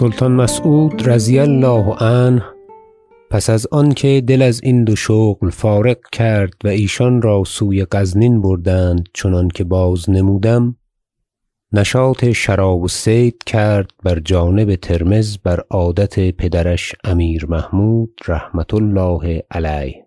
سلطان مسعود رضی الله عنه پس از آنکه دل ازین دو شغل فارغ کرد و ایشان را سوی غزنین بردند چنانکه بازنمودم نشاط شراب و صید کرد بر جانب ترمذ بر عادت پدرش امیر محمود رحمة الله علیه.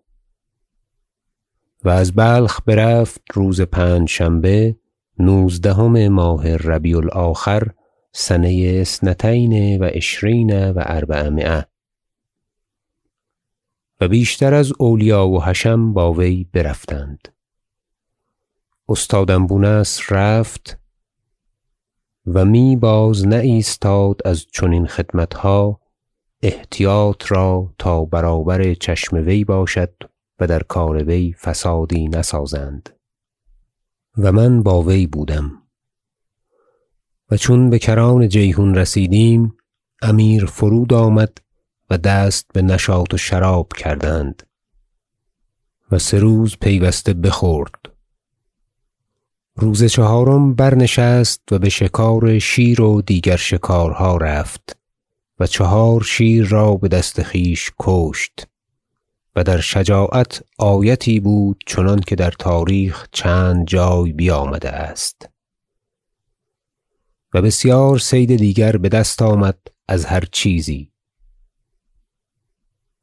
و از بلخ برفت روز پنجشنبه نوزدهم ماه ربیع الآخر سنه اثنتین و عشرین و اربعمایه. و بیشتر از اولیا و حشم با وی برفتند. استادم بونصر رفت و می بازنایستاد از چنین خدمتها احتیاط را تا برابر چشم وی باشد و در کار وی فسادی نسازند. و من با وی بودم. و چون بکران جیحون رسیدیم امیر فرود آمد و دست بنشاط و شراب کردند و سه روز پیوسته بخورد. روز چهارم برنشست و بشکار شیر و دیگر شکارها رفت و چهار شیر را بدست خویش کشت و در شجاعت آیتی بود چنانکه در تاریخ چند جای بیامده است. و بسیار صید دیگر بدست آمد از هر چیزی.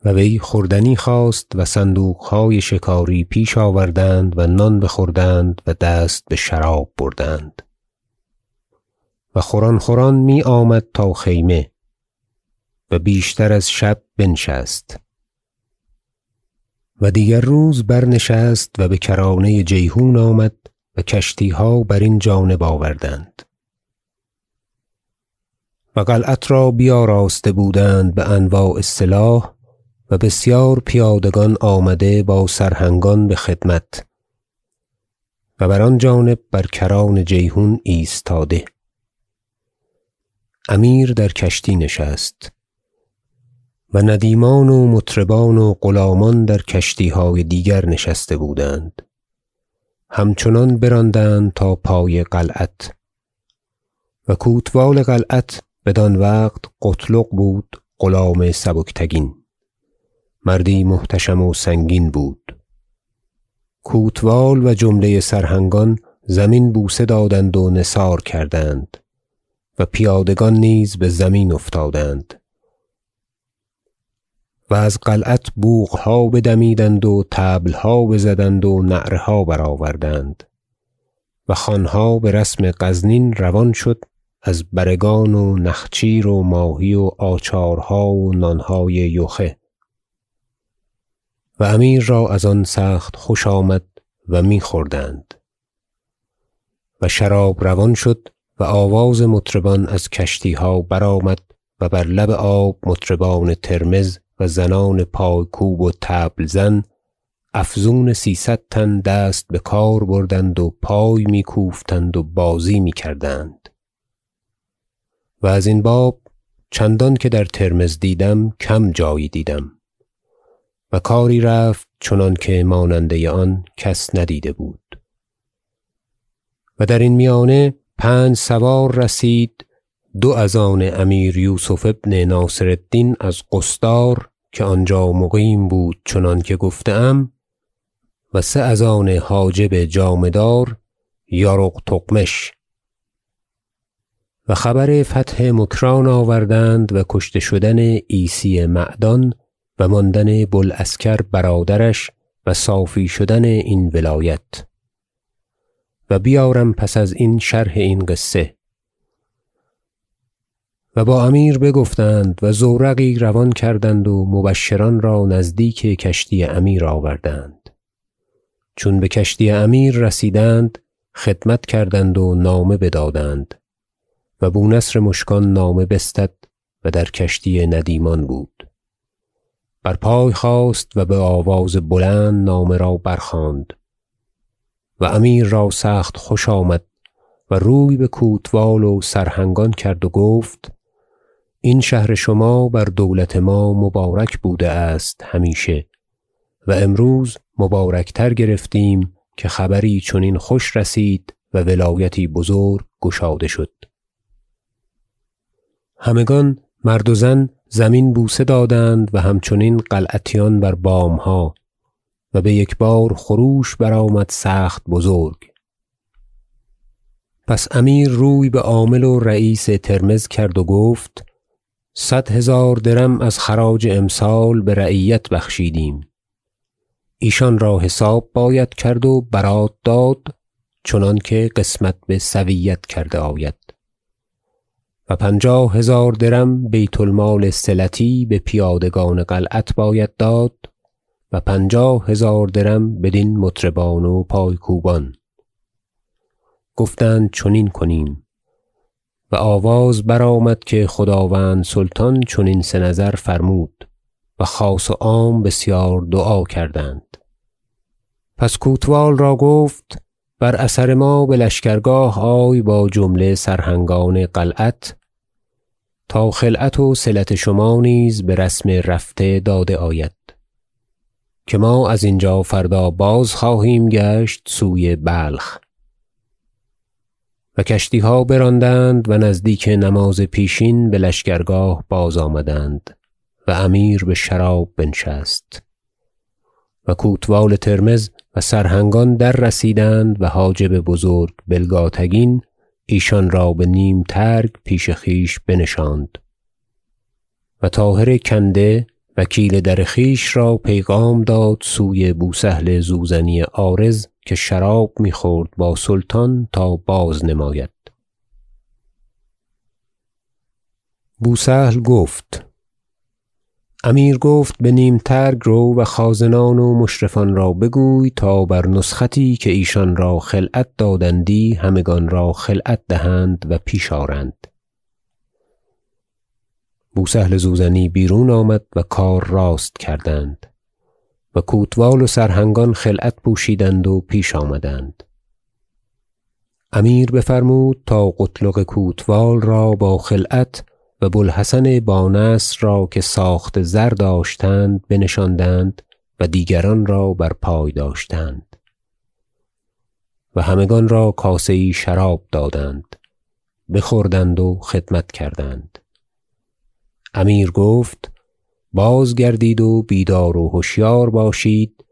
و وی خوردنی خواست و صندوقهای شکاری پیش آوردند و نان بخوردند و دست بشراب بردند. و خوران خوران می آمد تا خیمه و بیشتر از شب بنشست. و دیگر روز برنشست و بکرانه جیحون آمد و کشتیها برین جانب آوردند. و قلعت را بیاراسته بودند بانواع سلاح و بسیار پیادگان آمده با سرهنگان بخدمت و بر آن جانب بر کران جیحون ایستاده. امیر در کشتی نشست و ندیمان و مطربان و غلامان در کشتیهای دیگر نشسته بودند. همچنان براندند تا پای قلعت و کوتوال قلعت بدان وقت قتلغ بود غلام سبکتگین. مردی محتشم و سنگین بود. کوتوال و جمله سرهنگان زمین بوسه دادند و نثار کردند و پیادگان نیز بزمین افتادند. و از قلعت بوقها بدمیدند و طبلها بزدند و نعره ها برآوردند و خوانها برسم غزنین روان شد از برگان و نخچیر و ماهی و آچارها و نانهای یخه. و امیر را از آن سخت خوش آمد و می خوردند و شراب روان شد و آواز مطربان از کشتیها برآمد و بر لب آب مطربان ترمذ و زنان پایکوب و طبل زن افزون سیصد تن دست بکار بردند و پای می کوفتند و بازی می و ازین باب چندانکه در ترمذ دیدم کم جایی دیدم و کاری رفت چنانکه ماننده آن کس ندیده بود. و درین میانه پنج سوار رسید دو از آن امیر یوسف ابن ناصر الدین از قصدار که آنجا مقیم بود چنانکه گفته ام و سه از آن حاجب جامه دار یارق تغمش و خبر فتح مکران آوردند و کشته شدن عیسی معدان و ماندن بوالعسکر برادرش و صافی شدن این ولایت. و بیارم پس ازین شرح این قصه. و با امیر بگفتند و زورقی روان کردند و مبشران را نزدیک کشتی امیر آوردند. چون بکشتی امیر رسیدند خدمت کردند و نامه بدادند. و بونصر مشکان نامه بستد و در کشتی ندیمان بود. بر پای خاست و بآواز بلند نامه را برخواند و امیر را سخت خوش آمد و روی بکوتوال و سرهنگان کرد و گفت این شهر شما بر دولت ما مبارک بوده است همیشه و امروز مبارک تر گرفتیم که خبری چنین خوش رسید و ولایتی بزرگ گشاده شد. همگان مرد و زن زمین بوسه دادند و همچنین قلعتیان بر بامها و بیکبار خروش برآمد سخت بزرگ. پس امیر روی به عامل و رییس ترمذ کرد و گفت صد هزار درم از خراج امسال به رعیت بخشیدیم. ایشان را حساب باید کرد و برات داد چنانکه قسمت به سویت کرده آید. و پنجاه هزار درم بیت المال وصلتی به پیادگان قلعت باید داد و پنجاه هزار درم بدین مطربان و پایکوبان. گفتند چنین کنیم. و آواز برآمد که خداوند سلطان چنین سه نظر فرمود و خاص و عام بسیار دعا کردند. پس کوتوال را گفت بر اثر ما به لشکرگاه آی با جمله سرهنگان قلعت تا خلعت و صلت شما نیز به رسم رفته داده آید. که ما از اینجا فردا باز خواهیم گشت سوی بلخ. و کشتیها براندند و نزدیک نماز پیشین به لشکرگاه بازآمدند و امیر به شراب بنشست. و کوتوال ترمذ و سرهنگان دررسیدند و حاجب بزرگ بلگاتگین ایشان را به نیم ترگ پیش خویش بنشاند. و طاهر کنده وکیل در خویش را پیغام داد سوی بوسهل زوزنی عارض که شراب می‌خورد با سلطان تا بازنماید بوسهل گفت امیر گفت به نیم ترگ رو و خازنان و مشرفان را بگوی تا بر نسختی که ایشان را خلعت دادندی همگان را خلعت دهند و پیش آرند. بوسهل زوزنی بیرون آمد و کار راست کردند و کوتوال و سرهنگان خلعت پوشیدند و پیش آمدند. امیر بفرمود تا قتلغ کوتوال را با خلعت و بوالحسن بانصر را که ساخت زر داشتند بنشاندند و دیگران را بر پای داشتند. و همگان را کاسه یی شراب دادند بخوردند و خدمت کردند. امیر گفت بازگردید و بیدار و هشیار باشید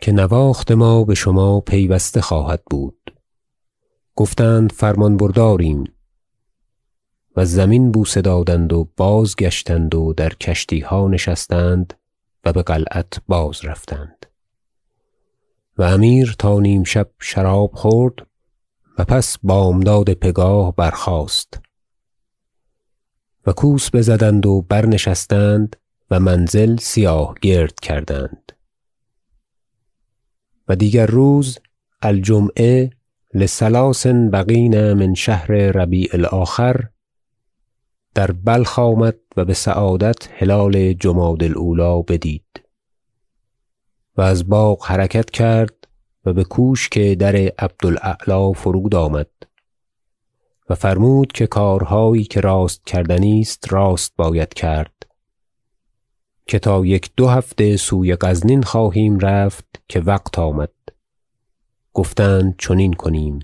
که نواخت ما به شما پیوسته خواهد بود. گفتند فرمان برداریم و زمین بوسه دادند و بازگشتند و در کشتیها نشستند و به قلعت باز رفتند. و امیر تا نیم شب شراب خورد و پس بامداد پگاه برخاست. و کوس بزدند و برنشستند و منزل سیاه گرد کردند. و دیگر روز الجمعة لثلاث بقین من شهر ربیع الآخر در بلخ آمد و به سعادت هلال جمادی الاولی بدید و از باغ حرکت کرد و به کوشک در عبد الاعلی فرود آمد و فرمود که کارهایی که راست کردنی است راست باید کرد که تا یک دو هفته سوی غزنین خواهیم رفت که وقت آمد. گفتند چنین کنیم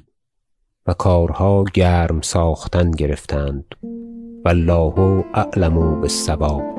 و کارها گرم ساختن گرفتند. والله أعلم بالصواب.